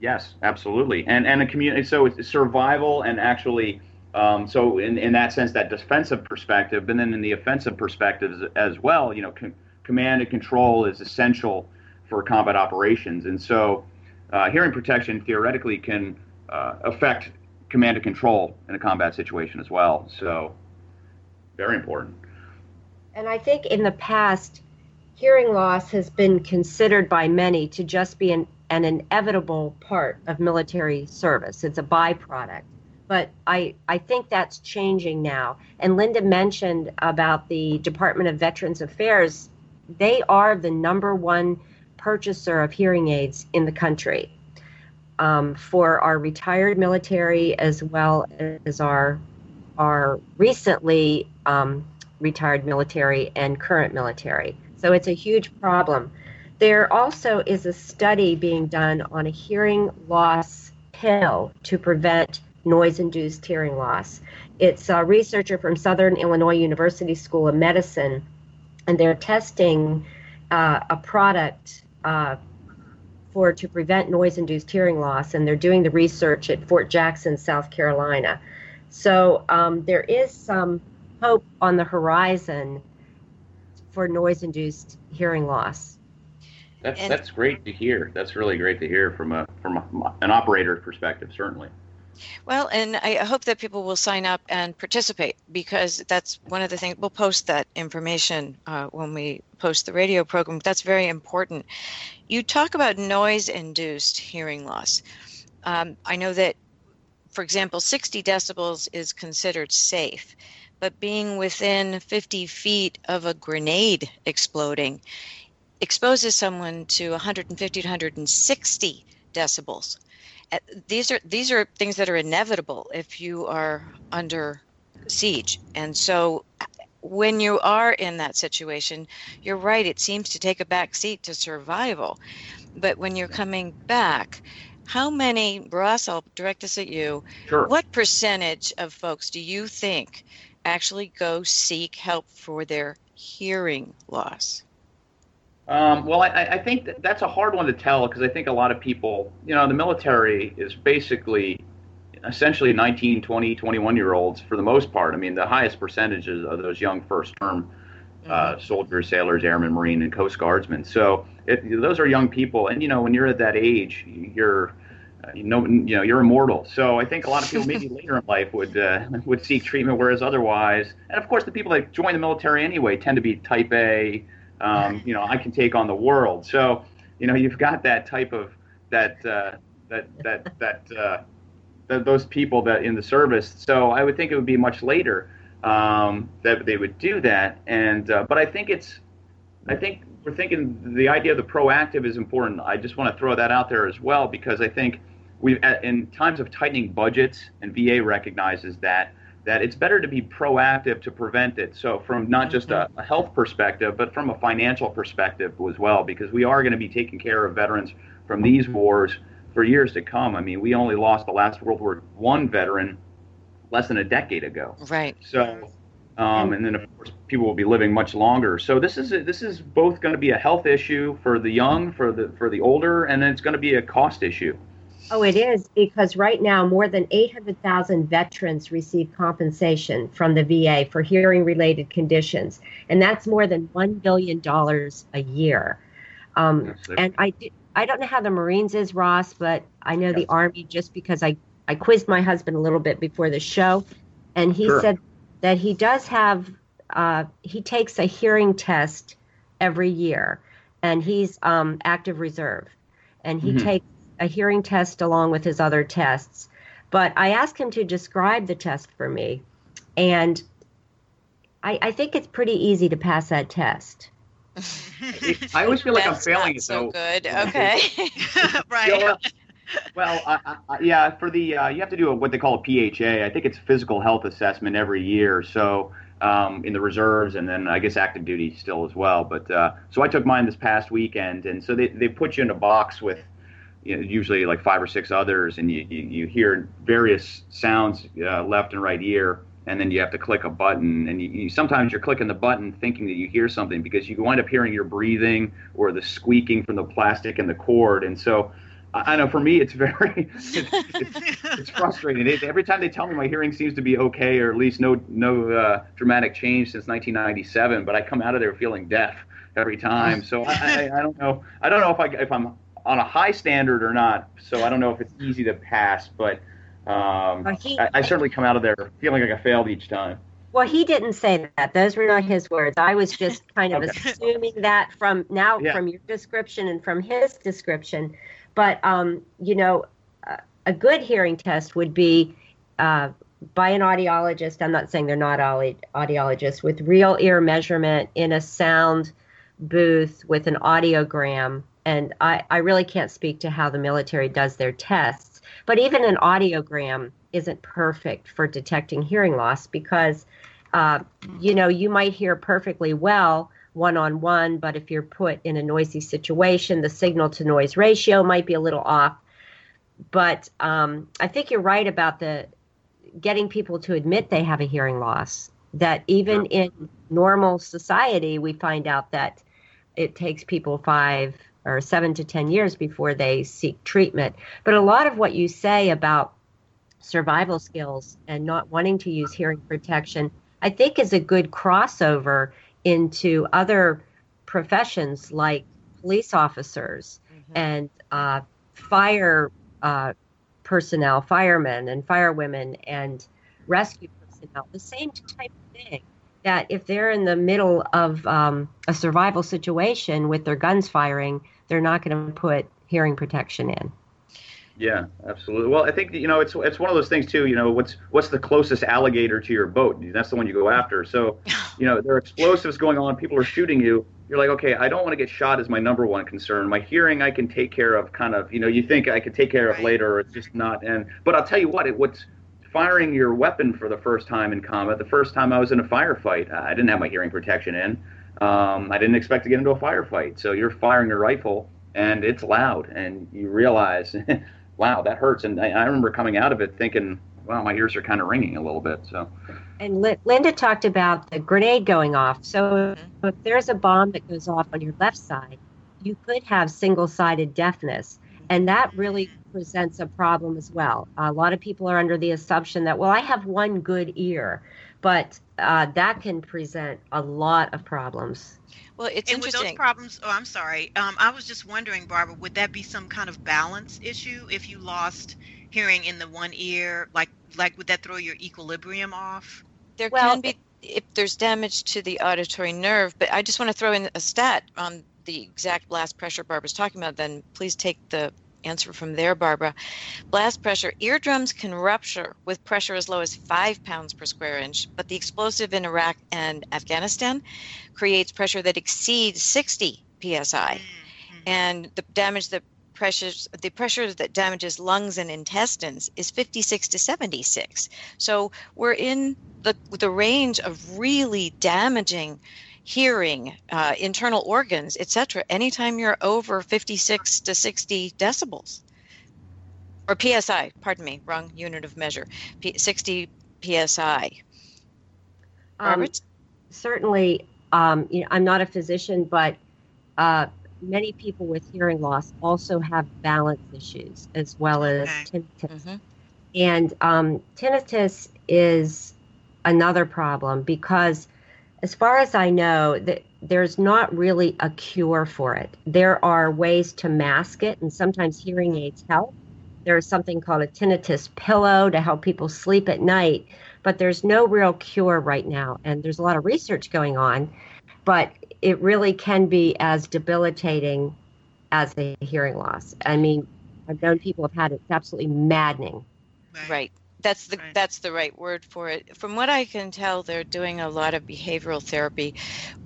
Yes, absolutely. And and a community. So it's survival and actually. Um, so in, in that sense, that defensive perspective, and then in the offensive perspectives as, as well, you know, com- command and control is essential for combat operations. And so, uh, hearing protection theoretically can uh, affect command and control in a combat situation as well. So, very important. And I think in the past, hearing loss has been considered by many to just be an, an inevitable part of military service. It's a byproduct. But I, I think that's changing now. And Linda mentioned about the Department of Veterans Affairs. They are the number one purchaser of hearing aids in the country um, for our retired military as well as our, our recently um, retired military and current military. So it's a huge problem. There also is a study being done on a hearing loss pill to prevent noise induced hearing loss. It's a researcher from Southern Illinois University School of Medicine, and they're testing uh, a product uh, for to prevent noise induced hearing loss, and they're doing the research at Fort Jackson, South Carolina. So um, there is some hope on the horizon for noise induced hearing loss. That's and, that's great to hear. That's really great to hear from a from a, an operator perspective, certainly. Well, and I hope that people will sign up and participate because that's one of the things. We'll post that information uh, when we post the radio program. That's very important. You talk about noise induced hearing loss. Um, I know that, for example, 60 decibels is considered safe, but being within 50 feet of a grenade exploding exposes someone to 150 to 160 decibels. Uh, these are these are things that are inevitable if you are under siege. And so uh, when you are in that situation you're right it seems to take a back seat to survival. But when you're coming back how many ross i'll direct this at you sure. what percentage of folks do you think actually go seek help for their hearing loss um, well, I, I think that that's a hard one to tell because I think a lot of people, you know, the military is basically essentially 19, 20, 21 year olds for the most part. I mean, the highest percentages of those young first term uh, mm-hmm. soldiers, sailors, airmen, marine, and coast guardsmen. So it, those are young people, and you know, when you're at that age, you're uh, you know, you know, you're immortal. So I think a lot of people [LAUGHS] maybe later in life would uh, would seek treatment, whereas otherwise, and of course, the people that join the military anyway tend to be Type A, um, [LAUGHS] you know, I can take on the world. So, you know, you've got that type of that uh, that that that uh, th- those people that in the service. So I would think it would be much later um, that they would do that. And uh, but I think it's I think we're thinking the idea of the proactive is important. I just want to throw that out there as well because I think we in times of tightening budgets and VA recognizes that that it's better to be proactive to prevent it. So, from not just a, a, health perspective, but from a financial perspective as well, because we are going to be taking care of veterans from these wars for years to come. I mean, we only lost the last World War One veteran less than a decade ago. Right. So, um, and then of course people will be living much longer. So this is a, this is both going to be a health issue for the young, for the for the older, and then it's going to be a cost issue. Oh, it is because right now more than 800,000 veterans receive compensation from the VA for hearing related conditions, and that's more than $1 billion a year. Um, and I, I don't know how the Marines is, Ross, but I know yes. the Army just because I, I quizzed my husband a little bit before the show, and he sure. said that he does have, uh, he takes a hearing test every year, and he's um, active reserve, and he mm-hmm. takes a hearing test along with his other tests. But I asked him to describe the test for me, and I, I think it's pretty easy to pass that test. [LAUGHS] I always feel like I'm failing it. So good. Okay. [LAUGHS] right. well, I, I, yeah, for the uh, you have to do a, what they call a PHA. I think it's physical health assessment every year. So um, in the reserves, and then I guess active duty still as well. But uh, so I took mine this past weekend, and so they they put you in a box with you know, usually like five or six others, and you, you, you hear various sounds uh, left and right ear, and then you have to click a button. And you, you, sometimes you're clicking the button thinking that you hear something because you wind up hearing your breathing or the squeaking from the plastic and the cord. And so I know for me, it's [LAUGHS] very it's, it's, it's frustrating. It, every time they tell me my hearing seems to be okay, or at least no no uh, dramatic change since 1997, but I come out of there feeling deaf every time. So I, I, I don't know. I don't know if I if I'm on a high standard or not. So I don't know if it's easy to pass, but um, he, I, I, certainly come out of there feeling like I failed each time. Well, he didn't say that. Those were not his words. I was just [LAUGHS] kind of okay. assuming that from now yeah. from your description and from his description. But um, you know, a good hearing test would be uh, by an audiologist. I'm not saying they're not audiologists with real ear measurement in a sound booth with an audiogram and I, I really can't speak to how the military does their tests, but even an audiogram isn't perfect for detecting hearing loss because, uh, you know, you might hear perfectly well one on one, but if you're put in a noisy situation, the signal to noise ratio might be a little off. But um, I think you're right about the getting people to admit they have a hearing loss. That even in normal society, we find out that it takes people five or seven to 10 years before they seek treatment. But a lot of what you say about survival skills and not wanting to use hearing protection, I think is a good crossover into other professions like police officers mm-hmm. and uh, fire uh, personnel, firemen and firewomen, and rescue personnel. The same type of thing. That if they're in the middle of um, a survival situation with their guns firing, they're not going to put hearing protection in. Yeah, absolutely. Well, I think you know it's it's one of those things too. You know, what's what's the closest alligator to your boat? That's the one you go after. So, [LAUGHS] you know, there are explosives going on. People are shooting you. You're like, okay, I don't want to get shot as my number one concern. My hearing, I can take care of. Kind of, you know, you think I could take care of later, or it's just not. And but I'll tell you what, it what's firing your weapon for the first time in combat. The first time I was in a firefight, I didn't have my hearing protection in. Um, I didn't expect to get into a firefight. So you're firing your rifle and it's loud, and you realize [LAUGHS] wow, that hurts. And I, I remember coming out of it thinking, wow, my ears are kind of ringing a little bit. So. And Linda talked about the grenade going off. So mm-hmm. if there's a bomb that goes off on your left side, you could have single-sided deafness, and that really presents a problem as well. A lot of people are under the assumption that, well, I have one good ear, but uh, that can present a lot of problems. Well, it's and interesting. with those problems, oh, I'm sorry. Um, I was just wondering, Barbara, would that be some kind of balance issue if you lost hearing in the one ear? Like, like would that throw your equilibrium off? There well, can be if there's damage to the auditory nerve, but I just want to throw in a stat on the exact blast pressure Barbara's talking about. Then please take the answer from there, Barbara. Blast pressure. Eardrums can rupture with pressure as low as five pounds per square inch, but the explosive in Iraq and Afghanistan creates pressure that exceeds 60 psi. Mm-hmm. And the damage that pressures the pressure that damages lungs and intestines is 56 to 76 so we're in the the range of really damaging hearing, uh, internal organs, etc. Anytime you're over 56 to 60 decibels, or psi, pardon me, wrong unit of measure, P- 60 psi. Um, certainly, um, you know, I'm not a physician, but uh, many people with hearing loss also have balance issues as well as tinnitus. Mm-hmm. And um, tinnitus is another problem because as far as I know, that there's not really a cure for it. There are ways to mask it, and sometimes hearing aids help. There's something called a tinnitus pillow to help people sleep at night, but there's no real cure right now. And there's a lot of research going on, but it really can be as debilitating as a hearing loss. I mean, I've known people have had it. It's absolutely maddening. Right. That's the right. that's the right word for it. From what I can tell, they're doing a lot of behavioral therapy,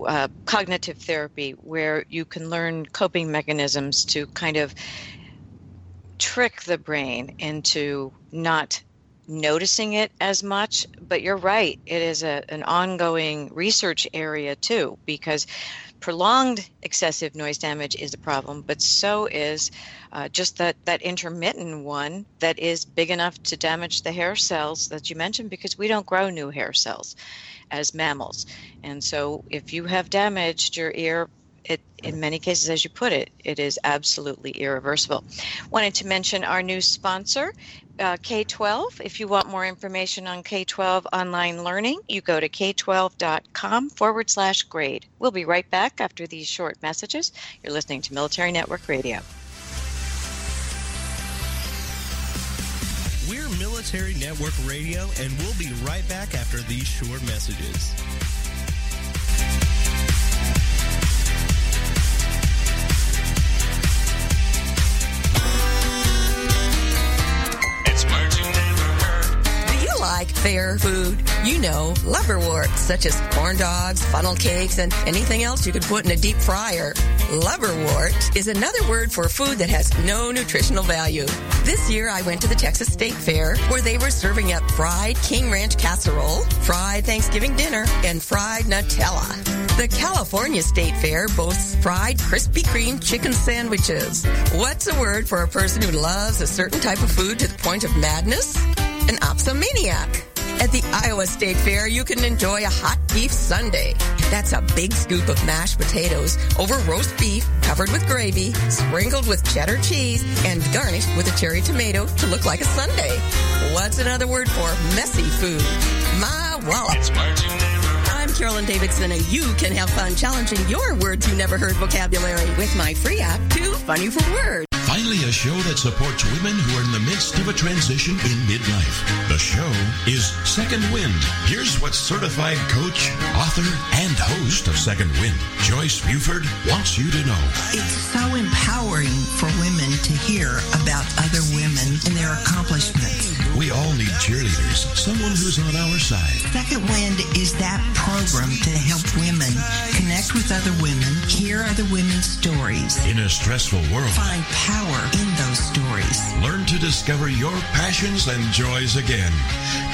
uh, cognitive therapy, where you can learn coping mechanisms to kind of trick the brain into not noticing it as much. But you're right; it is a, an ongoing research area too, because prolonged excessive noise damage is a problem, but so is uh, just that, that intermittent one that is big enough to damage the hair cells that you mentioned because we don't grow new hair cells as mammals. And so if you have damaged your ear, it, in many cases, as you put it, it is absolutely irreversible. Wanted to mention our new sponsor, uh, K 12. If you want more information on K 12 online learning, you go to k12.com forward slash grade. We'll be right back after these short messages. You're listening to Military Network Radio. We're Military Network Radio, and we'll be right back after these short messages. Like fair food. You know, liverwort, such as corn dogs, funnel cakes, and anything else you could put in a deep fryer. Liverwort is another word for food that has no nutritional value. This year I went to the Texas State Fair where they were serving up fried King Ranch casserole, fried Thanksgiving dinner, and fried Nutella. The California State Fair boasts fried Krispy Kreme chicken sandwiches. What's a word for a person who loves a certain type of food to the point of madness? An opsomaniac. At the Iowa State Fair, you can enjoy a hot beef sundae. That's a big scoop of mashed potatoes over roast beef covered with gravy, sprinkled with cheddar cheese, and garnished with a cherry tomato to look like a sundae. What's another word for messy food? My wallet. I'm Carolyn Davidson, and you can have fun challenging your words you never heard vocabulary with my free app, Too Funny for Words. Finally, a show that supports women who are in the midst of a transition in midlife. The show is Second Wind. Here's what certified coach, author, and host of Second Wind, Joyce Buford, wants you to know. It's so empowering for women to hear about other women and their accomplishments. We all need cheerleaders, someone who's on our side. Second Wind is that program to help women connect with other women, hear other women's stories, In a stressful world, find power in those stories. learn to discover your passions and joys again.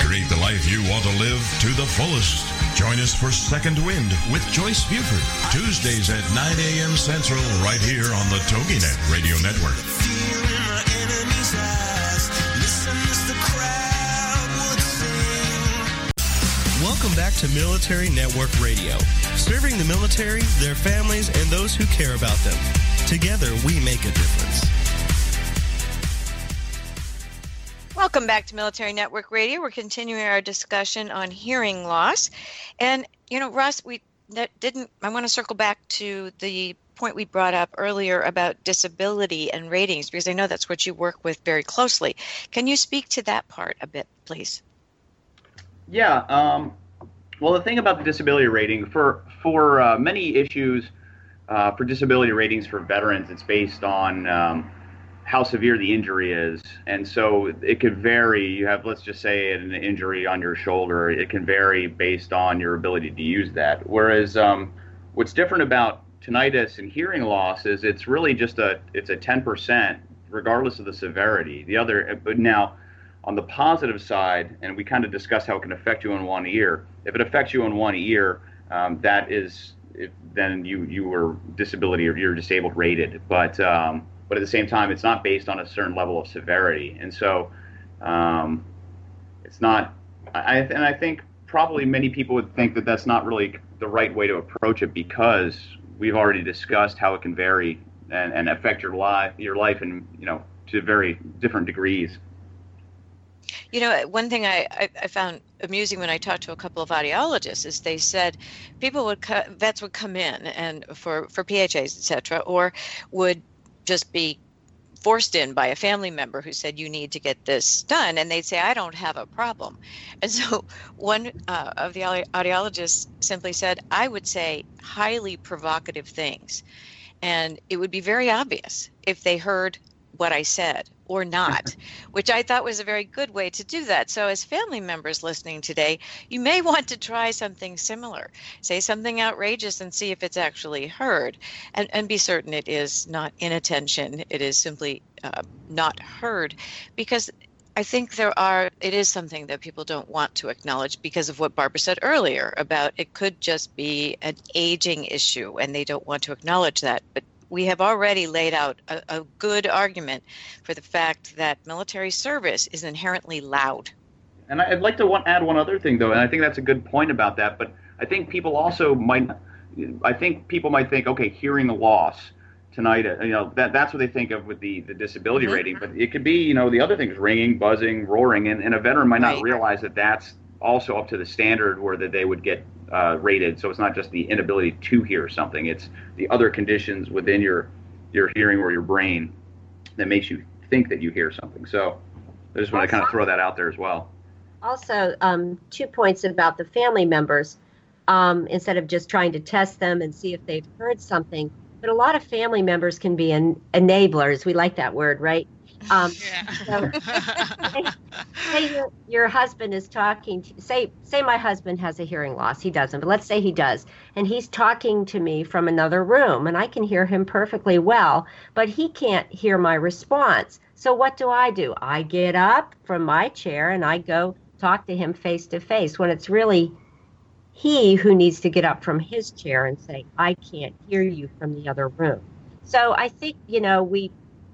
Create the life you want to live to the fullest. Join us for Second Wind with Joyce Buford, Tuesdays at 9 a.m. Central, right here on the TogiNet Radio Network. Welcome back to Military Network Radio, serving the military, their families, and those who care about them. Together, we make a difference. Welcome back to Military Network Radio. We're continuing our discussion on hearing loss. And, you know, Russ, we that didn't, I want to circle back to the point we brought up earlier about disability and ratings, because I know that's what you work with very closely. Can you speak to that part a bit, please? Yeah. Um, well, the thing about the disability rating for for uh, many issues uh, for disability ratings for veterans, it's based on um, how severe the injury is, and so it could vary. You have, let's just say, an injury on your shoulder. It can vary based on your ability to use that. Whereas, um, what's different about tinnitus and hearing loss is it's really just a it's a 10% regardless of the severity. The other, but now on the positive side, and we kind of discussed how it can affect you in one ear. If it affects you in one ear, um, that is, if, then you you were disability or you're disabled rated. But um, but at the same time, it's not based on a certain level of severity, and so um, it's not. I and I think probably many people would think that that's not really the right way to approach it because we've already discussed how it can vary and, and affect your life your life in you know to very different degrees. You know, one thing I, I, I found amusing when I talked to a couple of audiologists is they said people would co- vets would come in and for for PHAs, et cetera, or would just be forced in by a family member who said you need to get this done. And they'd say i don't have a problem. [LAUGHS] And so one uh, of the audiologists simply said i would say highly provocative things. And it would be very obvious if they heard what i said or not, [LAUGHS] which I thought was a very good way to do that. So, as family members listening today, you may want to try something similar. Say something outrageous and see if it's actually heard, and, and be certain it is not inattention, it is simply uh, not heard, because I think there are, it is something that people don't want to acknowledge because of what Barbara said earlier about it could just be an aging issue and they don't want to acknowledge that. But we have already laid out a, a good argument for the fact that military service is inherently loud. And I'd like to one, add one other thing, though, and I think that's a good point about that. But I think people also might, I think people might think, okay, hearing loss tonight, uh, you know, that that's what they think of with the the disability Mhm. rating. But it could be, you know, the other things, ringing, buzzing, roaring, and, and a veteran might not Right. realize that that's also up to the standard where that they would get uh, rated. So it's not just the inability to hear something; it's the other conditions within your your hearing or your brain that makes you think that you hear something. So I just want to kind of throw that out there as well. Also, um, two points about the family members. Um, instead of just trying to test them and see if they've heard something, but a lot of family members can be en- enablers. We like that word, right? Um, [LAUGHS] so, say your, your husband is talking to, say say my husband has a hearing loss. He doesn't but let's say he does. And he's talking to me from another room and i can hear him perfectly well but he can't hear my response. So what do i do? I get up from my chair and i go talk to him face to face when it's really he who needs to get up from his chair and say i can't hear you from the other room. So i think you know we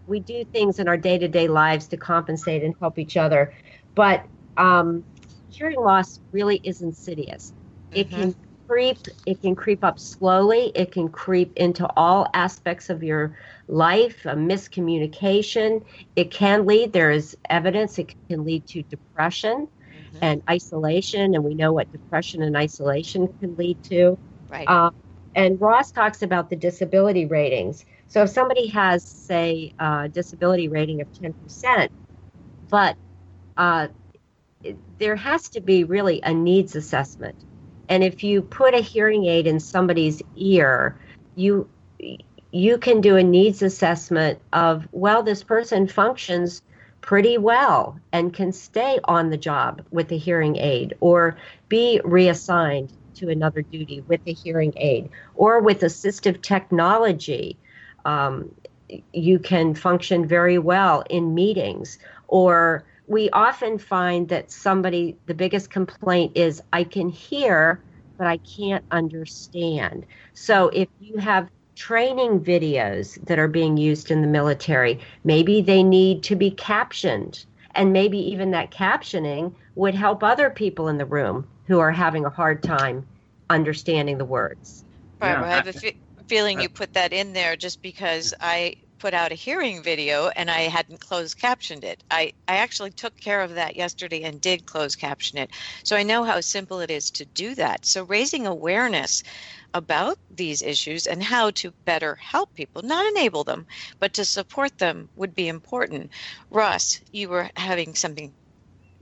we do things in our day-to-day lives to compensate and help each other but um, hearing loss really is insidious it can creep it can creep up slowly it can creep into all aspects of your life a miscommunication it can lead there is evidence it can lead to depression mm-hmm. and isolation, and we know what depression and isolation can lead to. Right. Uh, and Ross talks about the disability ratings. So if somebody has, say, a disability rating of 10%, but uh, there has to be really a needs assessment. And if you put a hearing aid in somebody's ear, you you can do a needs assessment of well, this person functions pretty well and can stay on the job with a hearing aid or be reassigned to another duty with a hearing aid or with assistive technology. Um, you can function very well in meetings or we often find that somebody the biggest complaint is i can hear but i can't understand so if you have training videos that are being used in the military. Maybe they need to be captioned, and maybe even that captioning would help other people in the room who are having a hard time understanding the words. Barbara, yeah. I have a fe- feeling you put that in there just because I put out a hearing video and I hadn't closed captioned it. I, I actually took care of that yesterday and did close caption it. So I know how simple it is to do that. So raising awareness about these issues and how to better help people, not enable them, but to support them would be important. Ross, you were having something.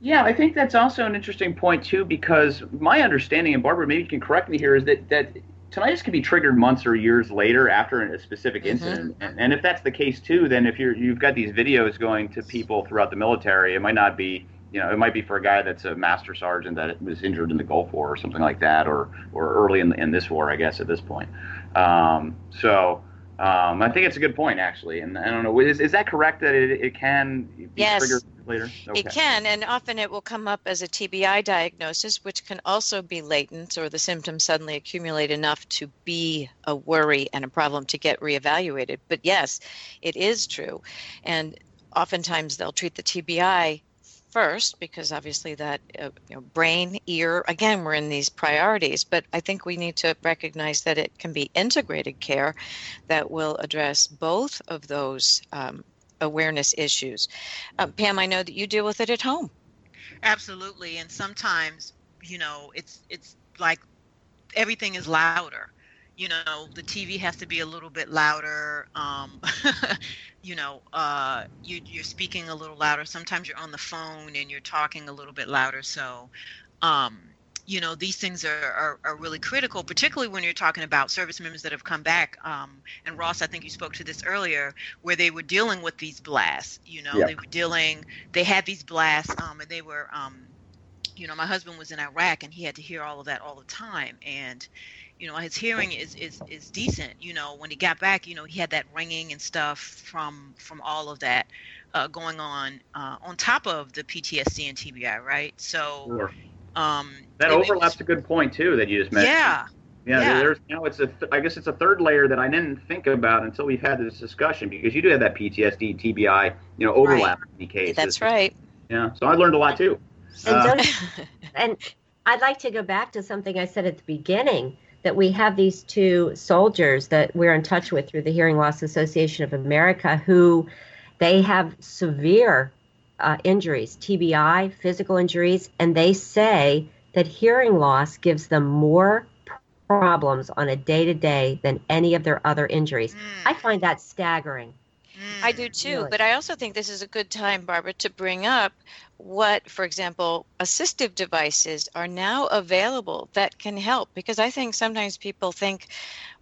Yeah, I think that's also an interesting point too, because my understanding, and Barbara, maybe you can correct me here, is that that tinnitus can be triggered months or years later after a specific mm-hmm. incident. And, and, if that's the case too, then if you're you've got these videos going to people throughout the military, it might not be you know, it might be for a guy that's a master sergeant that was injured in the Gulf War or something like that, or or early in, in this war, I guess, at this point. Um, so um, I think it's a good point, actually. And I don't know, is, is that correct that it, it can be yes. triggered later? Okay. It can, and often it will come up as a TBI diagnosis, which can also be latent or the symptoms suddenly accumulate enough to be a worry and a problem to get reevaluated. But yes, it is true. And oftentimes they'll treat the TBI first because obviously that uh, you know, brain ear again we're in these priorities but i think we need to recognize that it can be integrated care that will address both of those um, awareness issues. Um, pam i know that you deal with it at home. Absolutely and sometimes you know it's it's like everything is louder. You know the tv has to be a little bit louder um, [LAUGHS] you know uh, you, you're speaking a little louder. Sometimes you're on the phone and you're talking a little bit louder. So um, you know these things are, are, are, really critical particularly when you're talking about service members that have come back um, and ross i think you spoke to this earlier where they were dealing with these blasts you know they were dealing they had these blasts um, and they were um, you know my husband was in iraq and he had to hear all of that all the time and you know his hearing is is is decent you know when he got back you know he had that ringing and stuff from from all of that uh, going on uh, on top of the PTSD and TBI right so sure. Um that it, overlaps it was, a good point too that you just mentioned. Yeah. Yeah, yeah. there's now it's a th- I guess it's a third layer that I didn't think about until we've had this discussion because you do have that PTSD TBI you know overlap right. in cases. That's right. Yeah so I learned a lot too. And, uh, [LAUGHS] [LAUGHS] and I'd like to go back to something I said at the beginning that we have these two soldiers that we're in touch with through the Hearing Loss Association of America who they have severe uh, injuries, TBI, physical injuries, and they say that hearing loss gives them more problems on a day to day than any of their other injuries. Mm. I find that staggering. I do too, really. but I also think this is a good time, Barbara, to bring up what, for example, assistive devices are now available that can help. Because I think sometimes people think,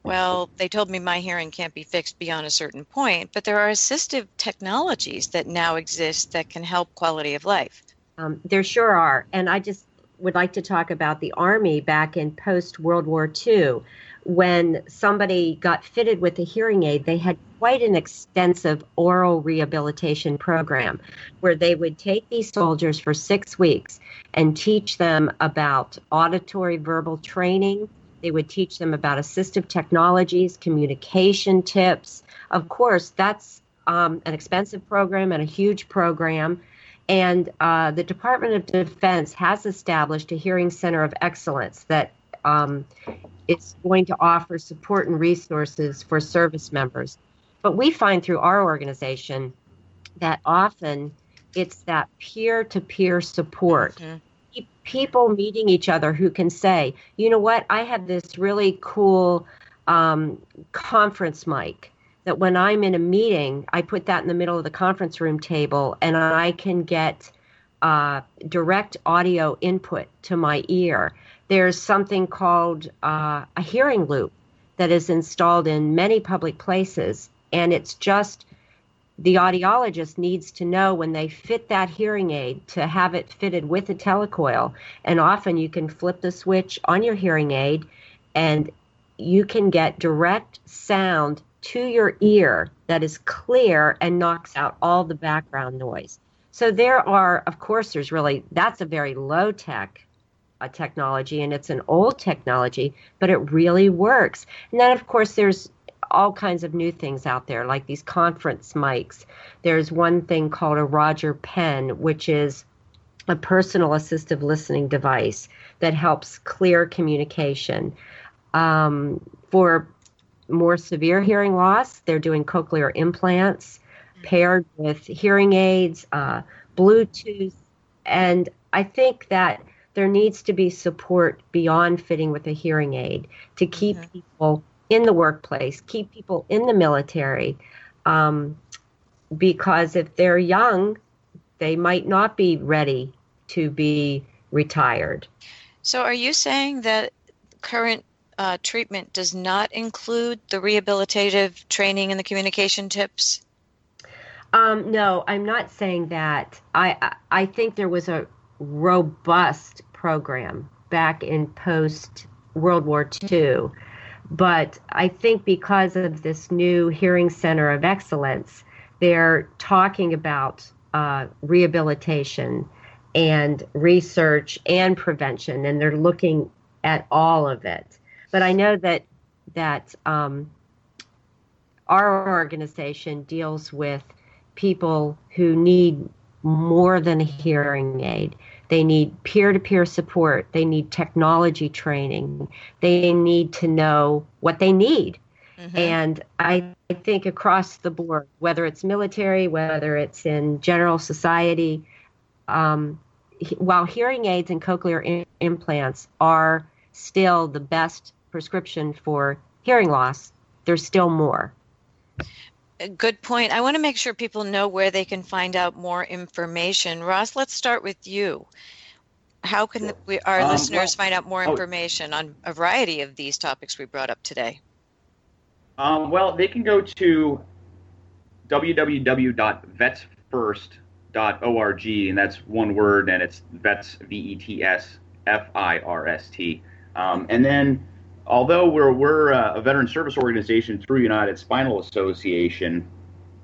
well, they told me my hearing can't be fixed beyond a certain point, but there are assistive technologies that now exist that can help quality of life. Um, there sure are. And I just would like to talk about the Army back in post World War II when somebody got fitted with a hearing aid, they had quite an extensive aural rehabilitation program where they would take these soldiers for six weeks and teach them about auditory verbal training. They would teach them about assistive technologies, communication tips. Of course, that's um, an expensive program and a huge program. And uh, the Department of Defense has established a hearing center of excellence that um, going to offer support and resources for service members. But we find through our organization that often it's that peer to peer support. Mm-hmm. People meeting each other who can say, you know what, I have this really cool um, conference mic that when I'm in a meeting, I put that in the middle of the conference room table and I can get uh, direct audio input to my ear. There's something called uh, a hearing loop that is installed in many public places, and it's just the audiologist needs to know when they fit that hearing aid to have it fitted with a telecoil. And often you can flip the switch on your hearing aid and you can get direct sound to your ear that is clear and knocks out all the background noise. So there are, of course, there's really, that's a very low tech uh, technology and it's an old technology, but it really works. And then, of course, there's all kinds of new things out there, like these conference mics. There's one thing called a Roger Pen, which is a personal assistive listening device that helps clear communication. Um, for more severe hearing loss, they're doing cochlear implants paired with hearing aids, uh, Bluetooth, and I think that there needs to be support beyond fitting with a hearing aid to keep mm-hmm. people in the workplace, keep people in the military, um, because if they're young, they might not be ready to be retired. So, are you saying that current uh, treatment does not include the rehabilitative training and the communication tips? Um, no, I'm not saying that. I I think there was a robust program back in post World War II but I think because of this new Hearing Center of Excellence, they're talking about uh, rehabilitation and research and prevention, and they're looking at all of it. But I know that that um, our organization deals with people who need more than a hearing aid. They need peer to peer support. They need technology training. They need to know what they need. Mm-hmm. And I, I think across the board, whether it's military, whether it's in general society, um, while hearing aids and cochlear I- implants are still the best prescription for hearing loss, there's still more. Good point. I want to make sure people know where they can find out more information. Ross, let's start with you. How can we, our um, listeners well, find out more oh. information oh, on a variety of these topics we brought up today? Um, well, they can go to www.vetsfirst.org, and that's one word, and it's vets, V E T S F I R S T. Um, and then although we're, we're uh, a veteran service organization through United Spinal Association,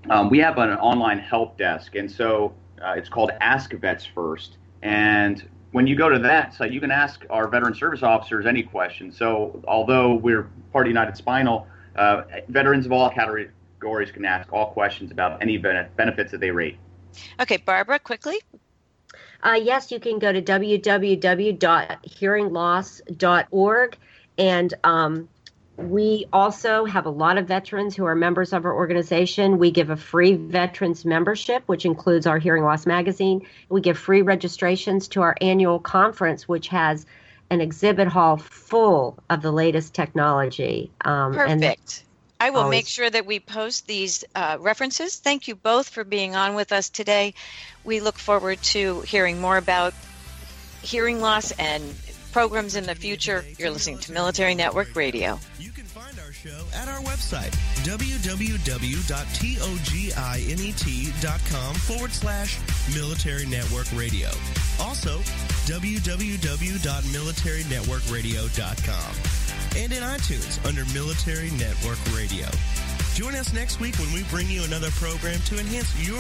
um, we have an online help desk. And so uh, it's called Ask Vets First. And when you go to that site, you can ask our veteran service officers any question. So although we're part of United Spinal, uh, veterans of all categories can ask all questions about any benefits that they rate. Okay, Barbara, quickly. Uh, yes, you can go to www.hearingloss.org and um, we also have a lot of veterans who are members of our organization. We give a free veterans membership, which includes our Hearing Loss magazine. We give free registrations to our annual conference, which has an exhibit hall full of the latest technology. Um, Perfect. I will always. make sure that we post these uh, references. Thank you both for being on with us today. We look forward to hearing more about hearing loss and programs in the future. You're listening to Military Network Radio. You can find our show at our website, www.toginet.com forward slash Military Network Radio. Also, www.militarynetworkradio.com. And in iTunes under Military Network Radio. Join us next week when we bring you another program to enhance your